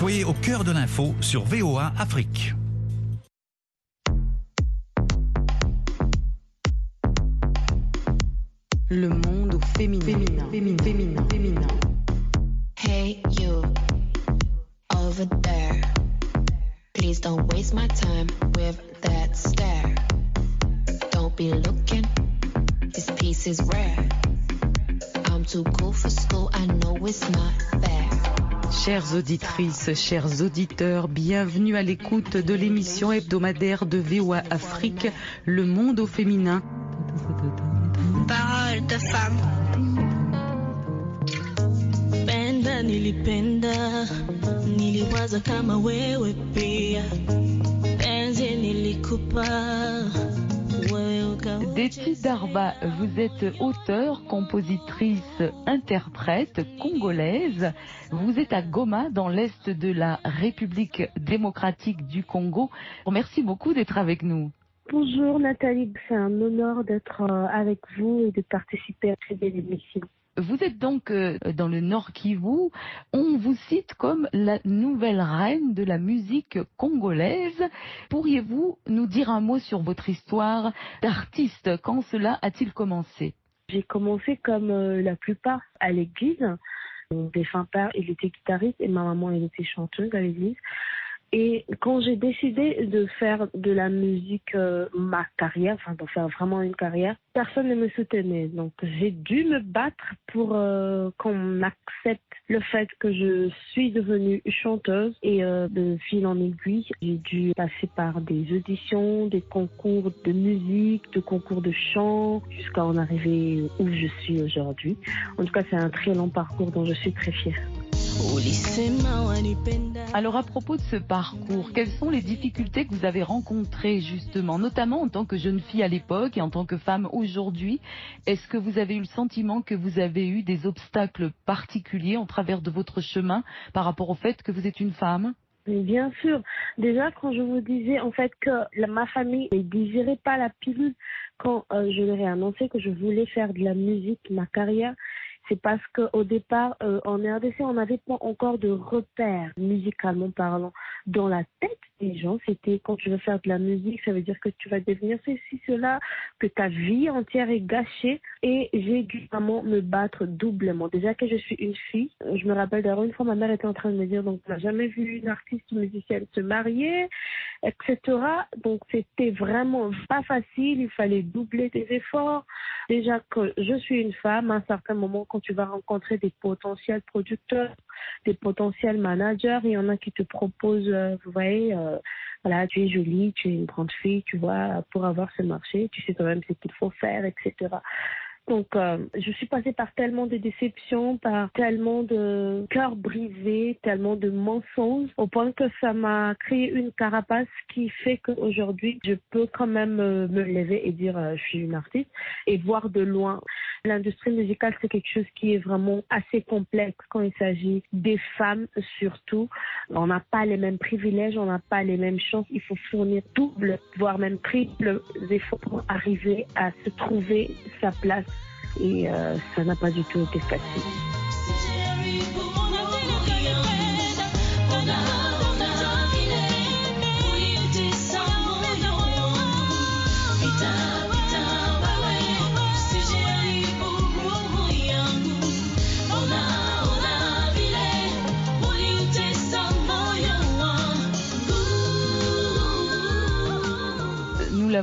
Soyez au cœur de l'info sur VOA Afrique. Le monde au féminin. Féminin. Féminin. Féminin. féminin. Hey you, over there. Please don't waste my time with that stare. Don't be looking, this piece is rare. I'm too cool for school, I know it's not fair. Chères auditrices, chers auditeurs, bienvenue à l'écoute de l'émission hebdomadaire de VOA Afrique, Le Monde au féminin. Deti Darba, vous êtes auteure, compositrice, interprète congolaise. Vous êtes à Goma, dans l'est de la République démocratique du Congo. Merci beaucoup d'être avec nous. Bonjour Nathalie, c'est un honneur d'être euh, avec vous et de participer à cette émission. Vous êtes donc euh, dans le Nord Kivu. On vous cite comme la nouvelle reine de la musique congolaise. Pourriez-vous nous dire un mot sur votre histoire d'artiste? Quand cela a-t-il commencé? J'ai commencé comme euh, la plupart à l'église. Mon défunt père, il était guitariste et ma maman, elle était chanteuse à l'église. Et quand j'ai décidé de faire de la musique euh, ma carrière, enfin de faire vraiment une carrière, personne ne me soutenait. Donc j'ai dû me battre pour euh, qu'on accepte le fait que je suis devenue chanteuse. Et euh, de fil en aiguille, j'ai dû passer par des auditions, des concours de musique, de concours de chant, jusqu'à en arriver où je suis aujourd'hui. En tout cas, c'est un très long parcours dont je suis très fière. Alors à propos de ce parcours, quelles sont les difficultés que vous avez rencontrées justement, notamment en tant que jeune fille à l'époque et en tant que femme aujourd'hui? Est-ce que vous avez eu le sentiment que vous avez eu des obstacles particuliers en travers de votre chemin par rapport au fait que vous êtes une femme? Bien sûr. Déjà, quand je vous disais en fait que ma famille ne digérait pas la pilule, quand euh, je leur ai annoncé que je voulais faire de la musique, ma carrière, c'est parce qu'au départ, euh, en RDC, on n'avait pas encore de repères, musicalement parlant. Dans la tête des gens, c'était quand tu veux faire de la musique, ça veut dire que tu vas devenir ceci, cela, que ta vie entière est gâchée. Et j'ai dû vraiment me battre doublement. Déjà que je suis une fille, je me rappelle d'ailleurs une fois, ma mère était en train de me dire, donc tu n'as jamais vu une artiste musicienne se marier, etc. Donc c'était vraiment pas facile, il fallait doubler tes efforts. Déjà que je suis une femme, à un certain moment, quand tu vas rencontrer des potentiels producteurs, des potentiels managers, il y en a qui te proposent, euh, vous voyez, euh, voilà, tu es jolie, tu es une grande fille, tu vois, pour avoir ce marché, tu sais quand même ce qu'il faut faire, etc. Donc, euh, je suis passée par tellement de déceptions, par tellement de cœurs brisés, tellement de mensonges, au point que ça m'a créé une carapace qui fait qu'aujourd'hui, je peux quand même euh, me lever et dire euh, je suis une artiste et voir de loin. L'industrie musicale, c'est quelque chose qui est vraiment assez complexe quand il s'agit des femmes surtout. On n'a pas les mêmes privilèges, on n'a pas les mêmes chances. Il faut fournir double, voire même triple efforts pour arriver à se trouver sa place. Et euh, ça n'a pas du tout été facile.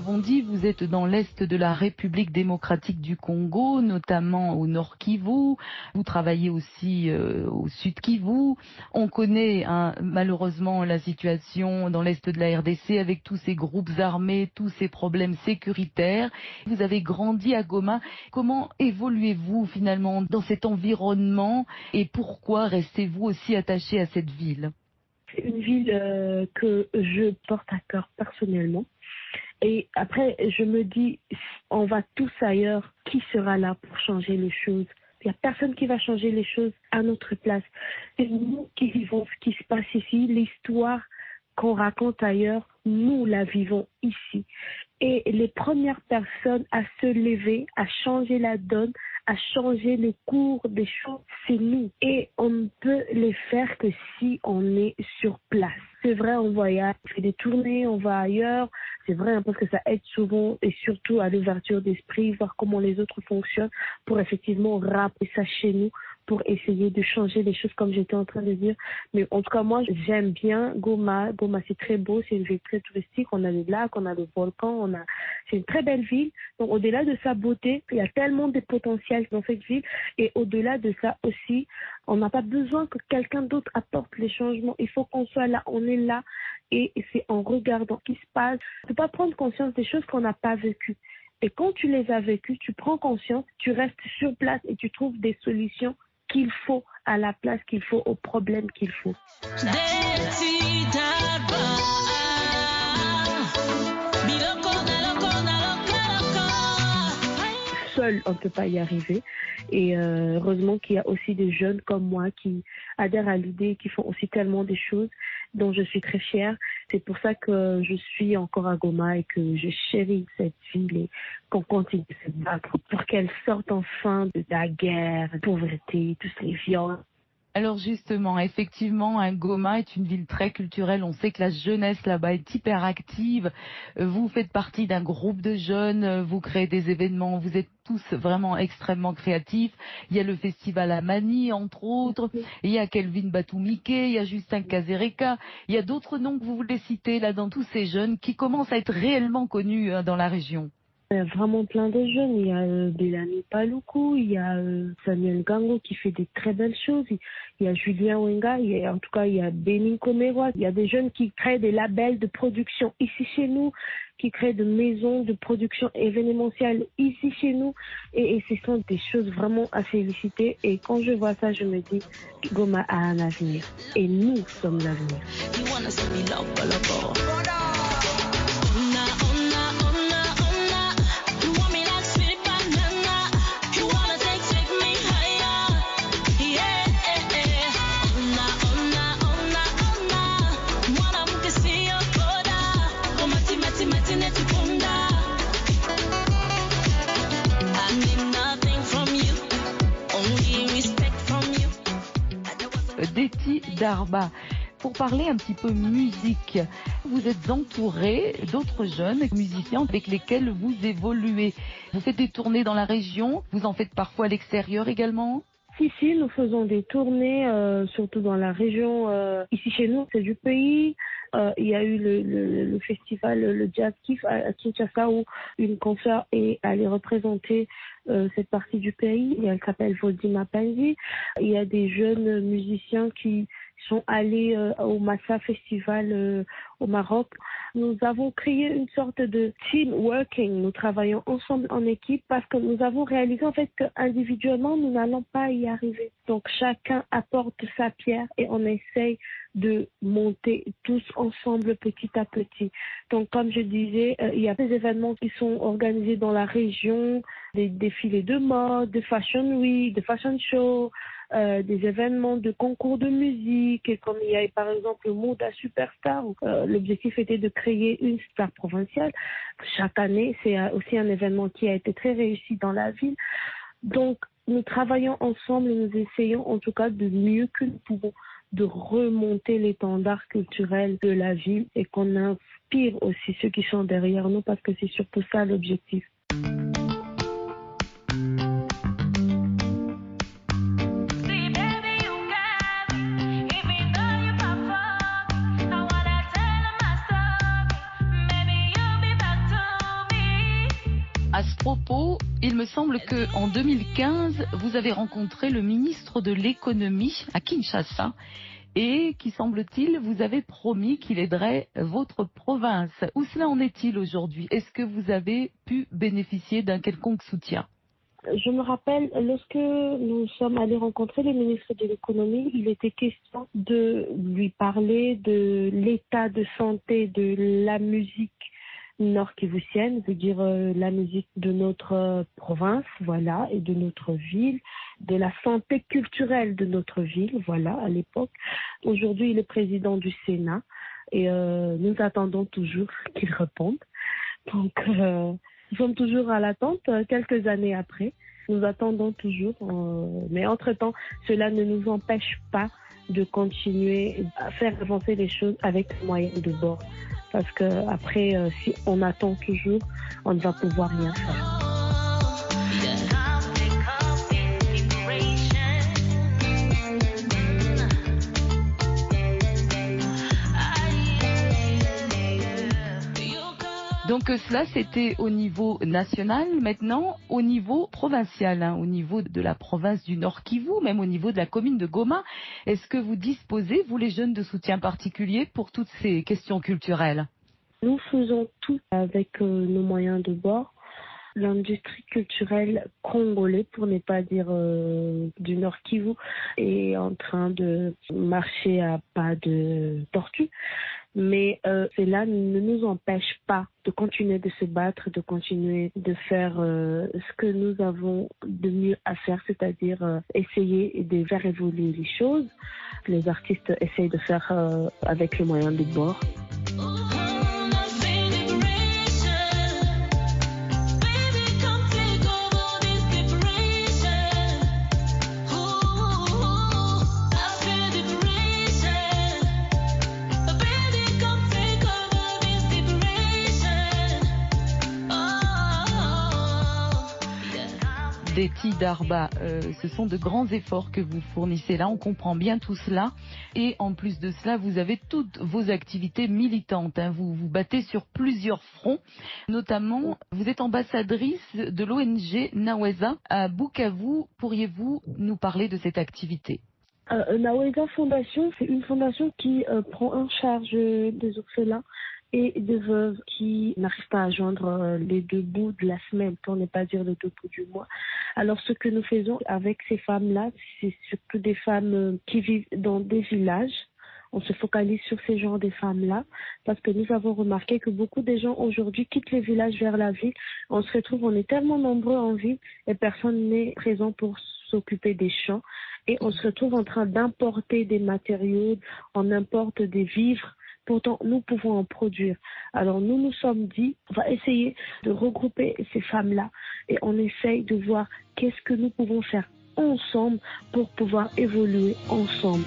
L'avons dit, vous êtes dans l'est de la République démocratique du Congo, notamment au nord Kivu. Vous travaillez aussi euh, au sud Kivu. On connaît hein, malheureusement la situation dans l'est de la RDC avec tous ces groupes armés, tous ces problèmes sécuritaires. Vous avez grandi à Goma. Comment évoluez-vous finalement dans cet environnement et pourquoi restez-vous aussi attaché à cette ville? C'est une ville euh, que je porte à cœur personnellement. Et après, je me dis, on va tous ailleurs. Qui sera là pour changer les choses? Il n'y a personne qui va changer les choses à notre place. C'est nous qui vivons ce qui se passe ici. L'histoire qu'on raconte ailleurs, nous la vivons ici. Et les premières personnes à se lever, à changer la donne, à changer les cours des choses, c'est nous. Et on ne peut les faire que si on est sur place. C'est vrai, on voyage, on fait des tournées, on va ailleurs. C'est vrai, hein, parce que ça aide souvent et surtout à l'ouverture d'esprit, voir comment les autres fonctionnent pour effectivement rappeler ça chez nous pour essayer de changer les choses comme j'étais en train de dire. Mais en tout cas, moi, j'aime bien Goma. Goma, c'est très beau, c'est une ville très touristique. On a le lac, on a le volcan, on a, c'est une très belle ville. Donc, au-delà de sa beauté, il y a tellement de potentiel dans cette ville. Et au-delà de ça aussi, on n'a pas besoin que quelqu'un d'autre apporte les changements. Il faut qu'on soit là, on est là. Et c'est en regardant ce qui se passe. On ne peut pas prendre conscience des choses qu'on n'a pas vécues. Et quand tu les as vécues, tu prends conscience, tu restes sur place et tu trouves des solutions qu'il faut à la place qu'il faut au problème qu'il faut. Seul, on ne peut pas y arriver. Et euh, heureusement qu'il y a aussi des jeunes comme moi qui adhèrent à l'idée, qui font aussi tellement des choses dont je suis très fière. C'est pour ça que je suis encore à Goma et que je chéris cette ville et qu'on continue de se battre pour qu'elle sorte enfin de la guerre, de la pauvreté, toutes les violences. Alors justement, effectivement, un Goma est une ville très culturelle. On sait que la jeunesse là-bas est hyper active. Vous faites partie d'un groupe de jeunes, vous créez des événements, vous êtes tous vraiment extrêmement créatifs. Il y a le festival à Mani, entre autres. Il y a Kelvin Batoumike, il y a Justin Kazereka. Il y a d'autres noms que vous voulez citer là dans tous ces jeunes qui commencent à être réellement connus hein, dans la région. Il y a vraiment plein de jeunes. Il y a euh, Paloukou, il y a euh, Samuel Gango qui fait des très belles choses. Il y a Julien Wenga, en tout cas il y a Bénin Komerois. Il y a des jeunes qui créent des labels de production ici chez nous, qui créent des maisons de production événementielle ici chez nous. Et ce sont des choses vraiment à féliciter. Et quand je vois ça, je me dis, Goma a un avenir. Et nous sommes l'avenir. Darba. Pour parler un petit peu musique, vous êtes entouré d'autres jeunes musiciens avec lesquels vous évoluez. Vous faites des tournées dans la région, vous en faites parfois à l'extérieur également? Si, si, nous faisons des tournées, euh, surtout dans la région. euh, ici chez nous, c'est du pays. Euh, il y a eu le, le, le festival, le Jazz Kiff à, Kinshasa où une concert est allée représenter euh, cette partie du pays. Et elle s'appelle Vodima Panzi. Il y a des jeunes musiciens qui sont allés euh, au Massa Festival euh, au Maroc. Nous avons créé une sorte de team working. Nous travaillons ensemble en équipe parce que nous avons réalisé en fait qu'individuellement, nous n'allons pas y arriver. Donc chacun apporte sa pierre et on essaye de monter tous ensemble petit à petit. Donc comme je disais, euh, il y a des événements qui sont organisés dans la région, des défilés de mode, de fashion week, de fashion show, euh, des événements de concours de musique, comme il y a par exemple le Moda Superstar, où euh, l'objectif était de créer une star provinciale. Chaque année, c'est aussi un événement qui a été très réussi dans la ville. Donc, nous travaillons ensemble et nous essayons en tout cas de mieux que nous pouvons de remonter l'étendard culturel de la ville et qu'on inspire aussi ceux qui sont derrière nous parce que c'est surtout ça l'objectif. Semble que en 2015, vous avez rencontré le ministre de l'économie à Kinshasa et qui semble-t-il vous avez promis qu'il aiderait votre province. Où cela en est-il aujourd'hui? Est-ce que vous avez pu bénéficier d'un quelconque soutien? Je me rappelle, lorsque nous sommes allés rencontrer le ministre de l'économie, il était question de lui parler de l'état de santé de la musique nord-kivusienne, veut dire euh, la musique de notre euh, province, voilà, et de notre ville, de la santé culturelle de notre ville, voilà, à l'époque. Aujourd'hui, il est président du Sénat et euh, nous attendons toujours qu'il réponde. Donc, euh, nous sommes toujours à l'attente, euh, quelques années après. Nous attendons toujours, mais entre-temps, cela ne nous empêche pas de continuer à faire avancer les choses avec les moyens de bord. Parce que après, euh, si on attend toujours, on ne va pouvoir rien faire. Donc euh, cela, c'était au niveau national. Maintenant, au niveau provincial, hein, au niveau de la province du Nord Kivu, même au niveau de la commune de Goma, est-ce que vous disposez, vous les jeunes, de soutien particulier pour toutes ces questions culturelles? Nous faisons tout avec euh, nos moyens de bord l'industrie culturelle congolais, pour ne pas dire euh, du Nord Kivu, est en train de marcher à pas de tortue. Mais euh, cela ne nous empêche pas de continuer de se battre, de continuer de faire euh, ce que nous avons de mieux à faire, c'est-à-dire euh, essayer de faire évoluer les choses. Les artistes essayent de faire avec les moyens de bord. Betty Darba, euh, ce sont de grands efforts que vous fournissez là, on comprend bien tout cela. Et en plus de cela, vous avez toutes vos activités militantes. hein. Vous vous battez sur plusieurs fronts, notamment vous êtes ambassadrice de l'ONG Naweza à Bukavu. Pourriez-vous nous parler de cette activité? Euh, Naweza Fondation, c'est une fondation qui euh, prend en charge euh, des orphelins et des veuves qui n'arrivent pas à joindre euh, les deux bouts de la semaine, pour ne pas dire les deux bouts du mois. Alors ce que nous faisons avec ces femmes-là, c'est surtout des femmes euh, qui vivent dans des villages. On se focalise sur ces genres de femmes-là parce que nous avons remarqué que beaucoup de gens aujourd'hui quittent les villages vers la ville. On se retrouve, on est tellement nombreux en ville et personne n'est présent pour s'occuper des champs. Et on se retrouve en train d'importer des matériaux, on importe des vivres. Pourtant, nous pouvons en produire. Alors, nous nous sommes dit, on va essayer de regrouper ces femmes-là et on essaye de voir qu'est-ce que nous pouvons faire ensemble pour pouvoir évoluer ensemble.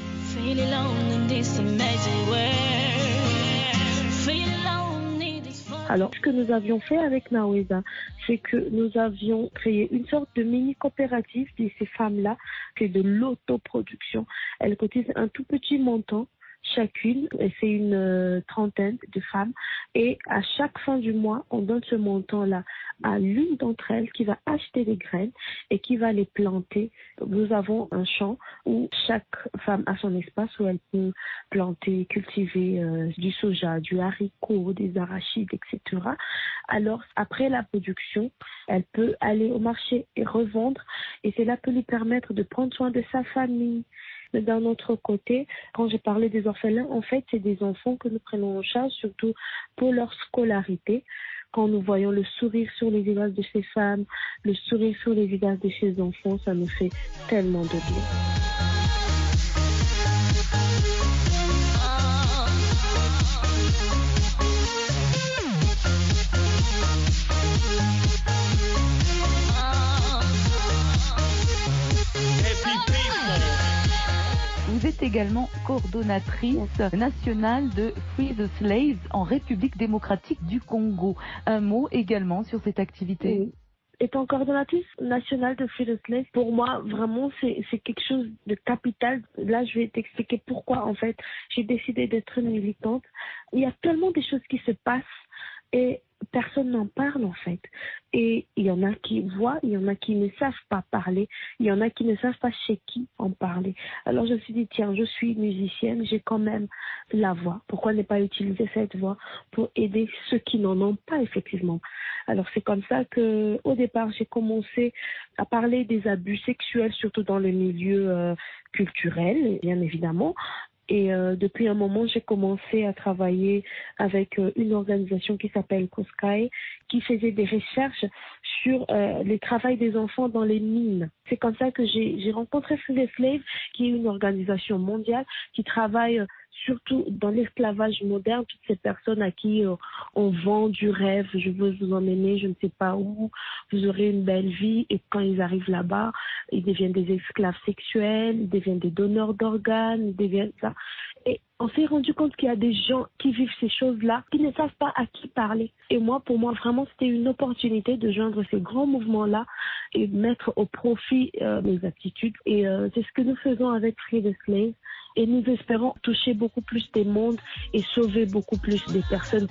Alors, ce que nous avions fait avec Naweza, c'est que nous avions créé une sorte de mini coopérative de ces femmes-là, c'est de l'autoproduction. Elles cotisent un tout petit montant chacune, c'est une euh, trentaine de femmes, et à chaque fin du mois, on donne ce montant-là à l'une d'entre elles qui va acheter des graines et qui va les planter. Nous avons un champ où chaque femme a son espace où elle peut planter, cultiver euh, du soja, du haricot, des arachides, etc. Alors, après la production, elle peut aller au marché et revendre et cela peut lui permettre de prendre soin de sa famille. Mais d'un autre côté, quand j'ai parlé des orphelins, en fait, c'est des enfants que nous prenons en charge, surtout pour leur scolarité. Quand nous voyons le sourire sur les visages de ces femmes, le sourire sur les visages de ces enfants, ça nous fait tellement de bien. Êtes également coordonnatrice nationale de Free the Slaves en République démocratique du Congo. Un mot également sur cette activité. Oui. Étant coordonnatrice nationale de Free the Slave, pour moi, vraiment, c'est quelque chose de capital. Là, je vais t'expliquer pourquoi, en fait, j'ai décidé d'être militante. Il y a tellement de choses qui se passent et personne n'en parle, en fait. Et il y en a qui voient, il y en a qui ne savent pas parler, il y en a qui ne savent pas chez qui en parler. Alors, je me suis dit, tiens, je suis musicienne, j'ai quand même la voix. Pourquoi ne pas utiliser cette voix pour aider ceux qui n'en ont pas, effectivement? Alors c'est comme ça que, au départ, j'ai commencé à parler des abus sexuels, surtout dans le milieu euh, culturel, bien évidemment. Et euh, depuis un moment, j'ai commencé à travailler avec euh, une organisation qui s'appelle Koskai, qui faisait des recherches sur euh, le travail des enfants dans les mines. C'est comme ça que j'ai rencontré Free the Slave, qui est une organisation mondiale qui travaille surtout dans l'esclavage moderne, toutes ces personnes à qui euh, on vend du rêve, je veux vous emmener, je ne sais pas où, vous aurez une belle vie, et quand ils arrivent là-bas, ils deviennent des esclaves sexuels, ils deviennent des donneurs d'organes, ils deviennent ça. Et on s'est rendu compte qu'il y a des gens qui vivent ces choses-là, qui ne savent pas à qui parler. Et moi, pour moi, vraiment, c'était une opportunité de joindre ces grands mouvements-là et mettre au profit euh, mes aptitudes. Et euh, c'est ce que nous faisons avec Free the Slave. Et nous espérons toucher beaucoup plus des mondes et sauver beaucoup plus des personnes.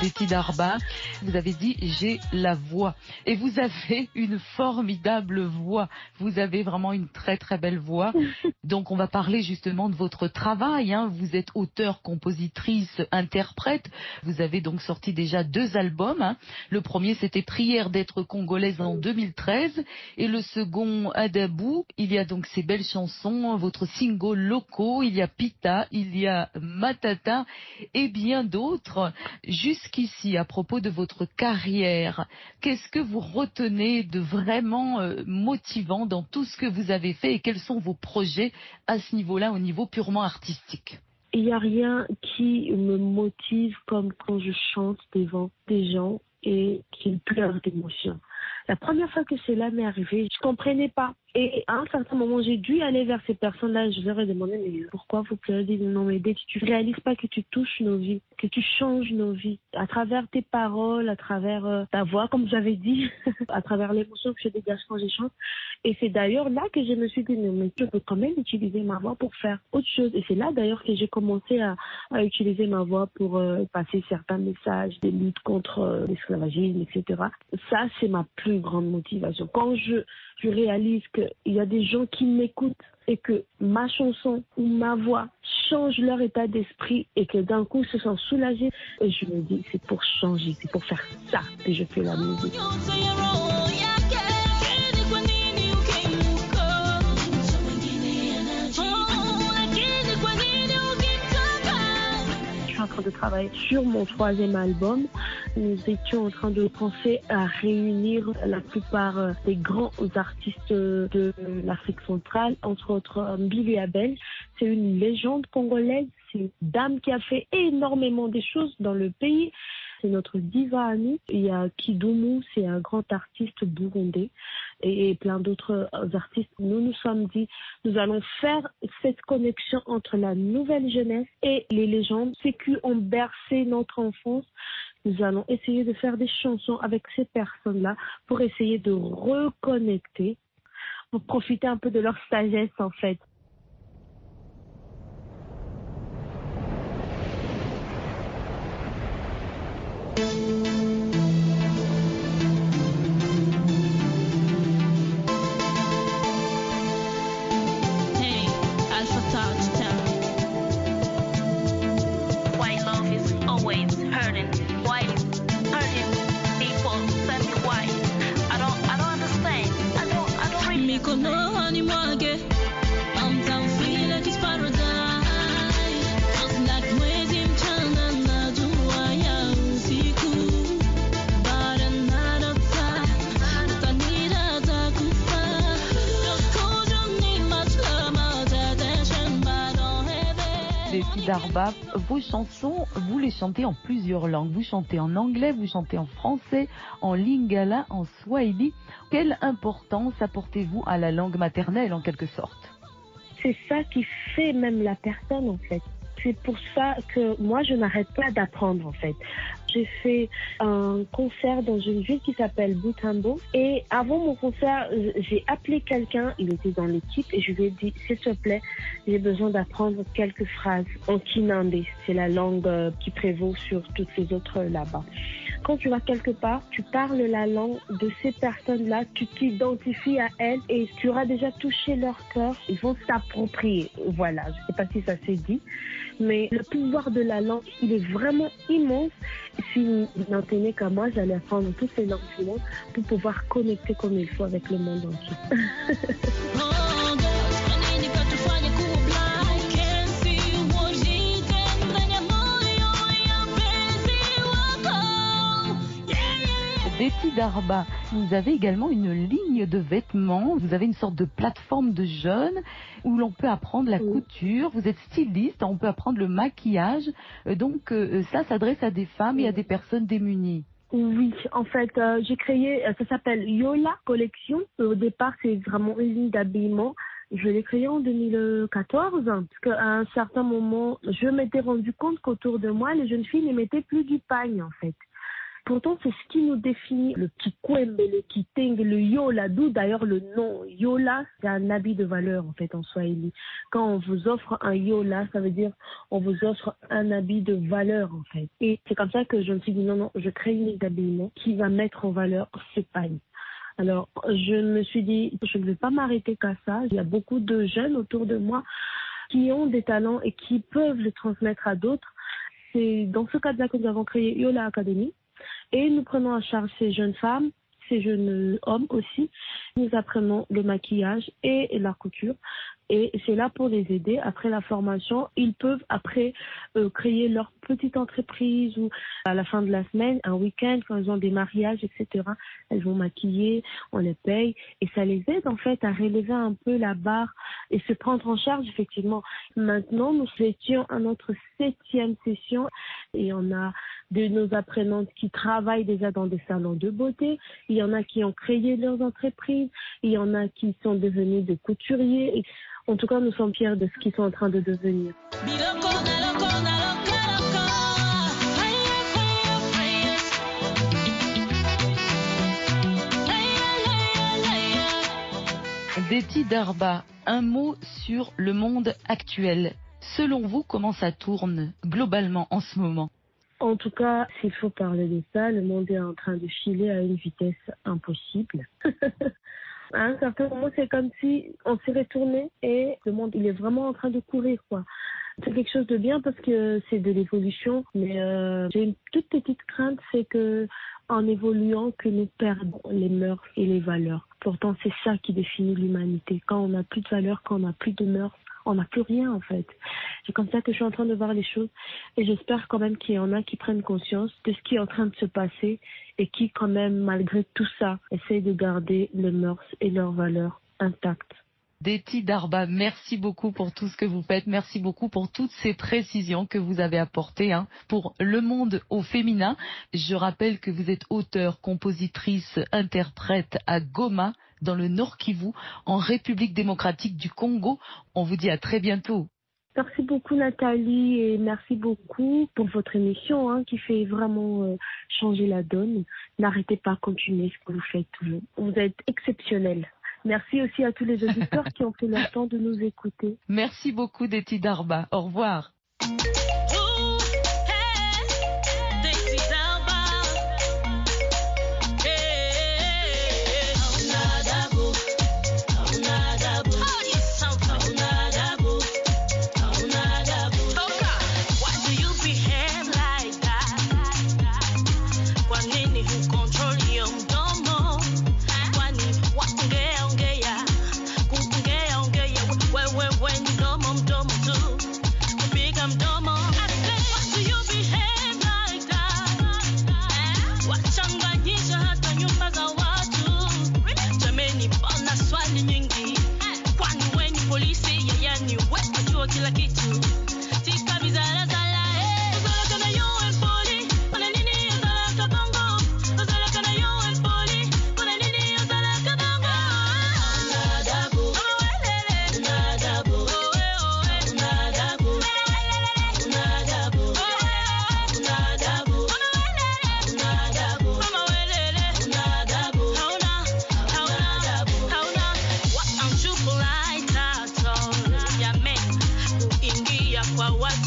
Betty Darba, vous avez dit j'ai la voix et vous avez une formidable voix. Vous avez vraiment une très très belle voix. Donc on va parler justement de votre travail. hein. Vous êtes auteur, compositrice, interprète. Vous avez donc sorti déjà deux albums. hein. Le premier c'était Prière d'être congolaise en 2013 et le second Adabou. Il y a donc ces belles chansons, votre single locaux, il y a Pita, il y a Matata et bien d'autres. Jusqu'ici, à propos de votre carrière, qu'est-ce que vous retenez de vraiment euh, motivant dans tout ce que vous avez fait et quels sont vos projets à ce niveau-là, au niveau purement artistique? Il n'y a rien qui me motive comme quand je chante devant des gens et qu'ils pleurent d'émotion. La première fois que cela m'est arrivé, je comprenais pas. Et à un certain moment, j'ai dû aller vers ces personnes-là. Je leur ai demandé, mais pourquoi vous pleurez non, mais dès que tu réalises pas que tu touches nos vies, que tu changes nos vies, à travers tes paroles, à travers euh, ta voix, comme j'avais dit, à travers l'émotion que je dégage quand je chante. Et c'est d'ailleurs là que je me suis dit, non, mais je peux quand même utiliser ma voix pour faire autre chose. Et c'est là d'ailleurs que j'ai commencé à, à utiliser ma voix pour euh, passer certains messages de lutte contre euh, l'esclavagisme, etc. Ça, c'est ma plus grande motivation. Quand je, je réalise qu'il y a des gens qui m'écoutent et que ma chanson ou ma voix change leur état d'esprit et que d'un coup se sentent soulagés, et je me dis, c'est pour changer, c'est pour faire ça que je fais la musique. Je suis en train de travailler sur mon troisième album. Nous étions en train de penser à réunir la plupart euh, des grands artistes de l'Afrique centrale, entre autres euh, Billy Abel. C'est une légende congolaise, c'est une dame qui a fait énormément de choses dans le pays. C'est notre diva à nous. Il y a Kidumu, c'est un grand artiste burundais et, plein d'autres euh, artistes. Nous nous sommes dit, nous allons faire cette connexion entre la nouvelle jeunesse et les légendes, ceux qui ont bercé notre enfance. Nous allons essayer de faire des chansons avec ces personnes-là pour essayer de reconnecter, pour profiter un peu de leur sagesse en fait. I don't really. Mikononi mwake, it. Betty Darba, vos chansons, vous les chantez en plusieurs langues. Vous chantez en anglais, vous chantez en français, en lingala, en swahili. Quelle importance apportez-vous à la langue maternelle en quelque sorte? C'est ça qui fait même la personne en fait. C'est pour ça que moi je n'arrête pas d'apprendre en fait. J'ai fait un concert dans une ville qui s'appelle Butambo et avant mon concert j'ai appelé quelqu'un, il était dans l'équipe et je lui ai dit s'il te plaît j'ai besoin d'apprendre quelques phrases en kinandé. C'est la langue euh, qui prévaut sur toutes les autres là-bas. Quand tu vas quelque part, tu parles la langue de ces personnes-là, tu t'identifies à elles et tu auras déjà touché leur cœur. Ils vont s'approprier. Voilà, je ne sais pas si ça s'est dit, mais le pouvoir de la langue, il est vraiment immense. Si vous n'en qu'à moi, j'allais apprendre toutes les langues du monde pour pouvoir connecter comme il faut avec le monde entier. Darba, vous avez également une ligne de vêtements. Vous avez une sorte de plateforme de jeunes où l'on peut apprendre la couture. Vous êtes styliste, on peut apprendre le maquillage. Euh, donc euh, ça s'adresse à des femmes et à des personnes démunies. Oui, en fait, euh, j'ai créé, ça s'appelle Yola Collection. Au départ, c'est vraiment une ligne d'habillement. Je l'ai créé en 2014 parce qu'à un certain moment, je m'étais rendu compte qu'autour de moi, les jeunes filles ne mettaient plus du pagne en fait. Pourtant, c'est ce qui nous définit le kikwembe, le kiteng, le yola, d'où d'ailleurs le nom. Yola, c'est un habit de valeur en fait en swahili. Quand on vous offre un yola, ça veut dire on vous offre un habit de valeur en fait. Et c'est comme ça que je me suis dit non, non, je crée une ligne d'habillement qui va mettre en valeur ce pagne. Alors, je me suis dit, je ne vais pas m'arrêter qu'à ça. Il y a beaucoup de jeunes autour de moi qui ont des talents et qui peuvent les transmettre à d'autres. C'est dans ce cadre-là que nous avons créé Yola Academy et nous prenons en charge ces jeunes femmes, ces jeunes hommes aussi. Nous apprenons le maquillage et la couture et c'est là pour les aider. Après la formation, ils peuvent après euh, créer leur petite entreprise ou à la fin de la semaine, un week-end, quand ils ont des mariages, etc. Elles vont maquiller, on les paye et ça les aide en fait à relever un peu la barre et se prendre en charge effectivement. Maintenant, nous étions à notre septième session et on a de nos apprenantes qui travaillent déjà dans des salons de beauté. Il y en a qui ont créé leurs entreprises. Il y en a qui sont devenus des couturiers. En tout cas, nous sommes fiers de ce qu'ils sont en train de devenir. Betty Darba, un mot sur le monde actuel. Selon vous, comment ça tourne globalement en ce moment? En tout cas, s'il faut parler de ça, le monde est en train de filer à une vitesse impossible. à un certain c'est comme si on s'est retourné et le monde, il est vraiment en train de courir, quoi. C'est quelque chose de bien parce que c'est de l'évolution, mais euh, j'ai une toute petite crainte, c'est que en évoluant, que nous perdons les mœurs et les valeurs. Pourtant, c'est ça qui définit l'humanité. Quand on n'a plus de valeurs, quand on n'a plus de mœurs, on n'a plus rien en fait. C'est comme ça que je suis en train de voir les choses et j'espère quand même qu'il y en a qui prennent conscience de ce qui est en train de se passer et qui quand même malgré tout ça essayent de garder les mœurs et leurs valeurs intactes. Déti Darba, merci beaucoup pour tout ce que vous faites. Merci beaucoup pour toutes ces précisions que vous avez apportées hein, pour le monde au féminin. Je rappelle que vous êtes auteur, compositrice, interprète à Goma, dans le Nord Kivu, en République démocratique du Congo. On vous dit à très bientôt. Merci beaucoup Nathalie et merci beaucoup pour votre émission hein, qui fait vraiment euh, changer la donne. N'arrêtez pas, continuer ce que vous faites toujours. Vous êtes exceptionnel. Merci aussi à tous les auditeurs qui ont pris le temps de nous écouter. Merci beaucoup, Deti Darba. Au revoir.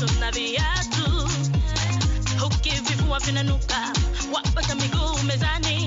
viatu na viatu, hukivivu vinanuka, wapata miguu mezani?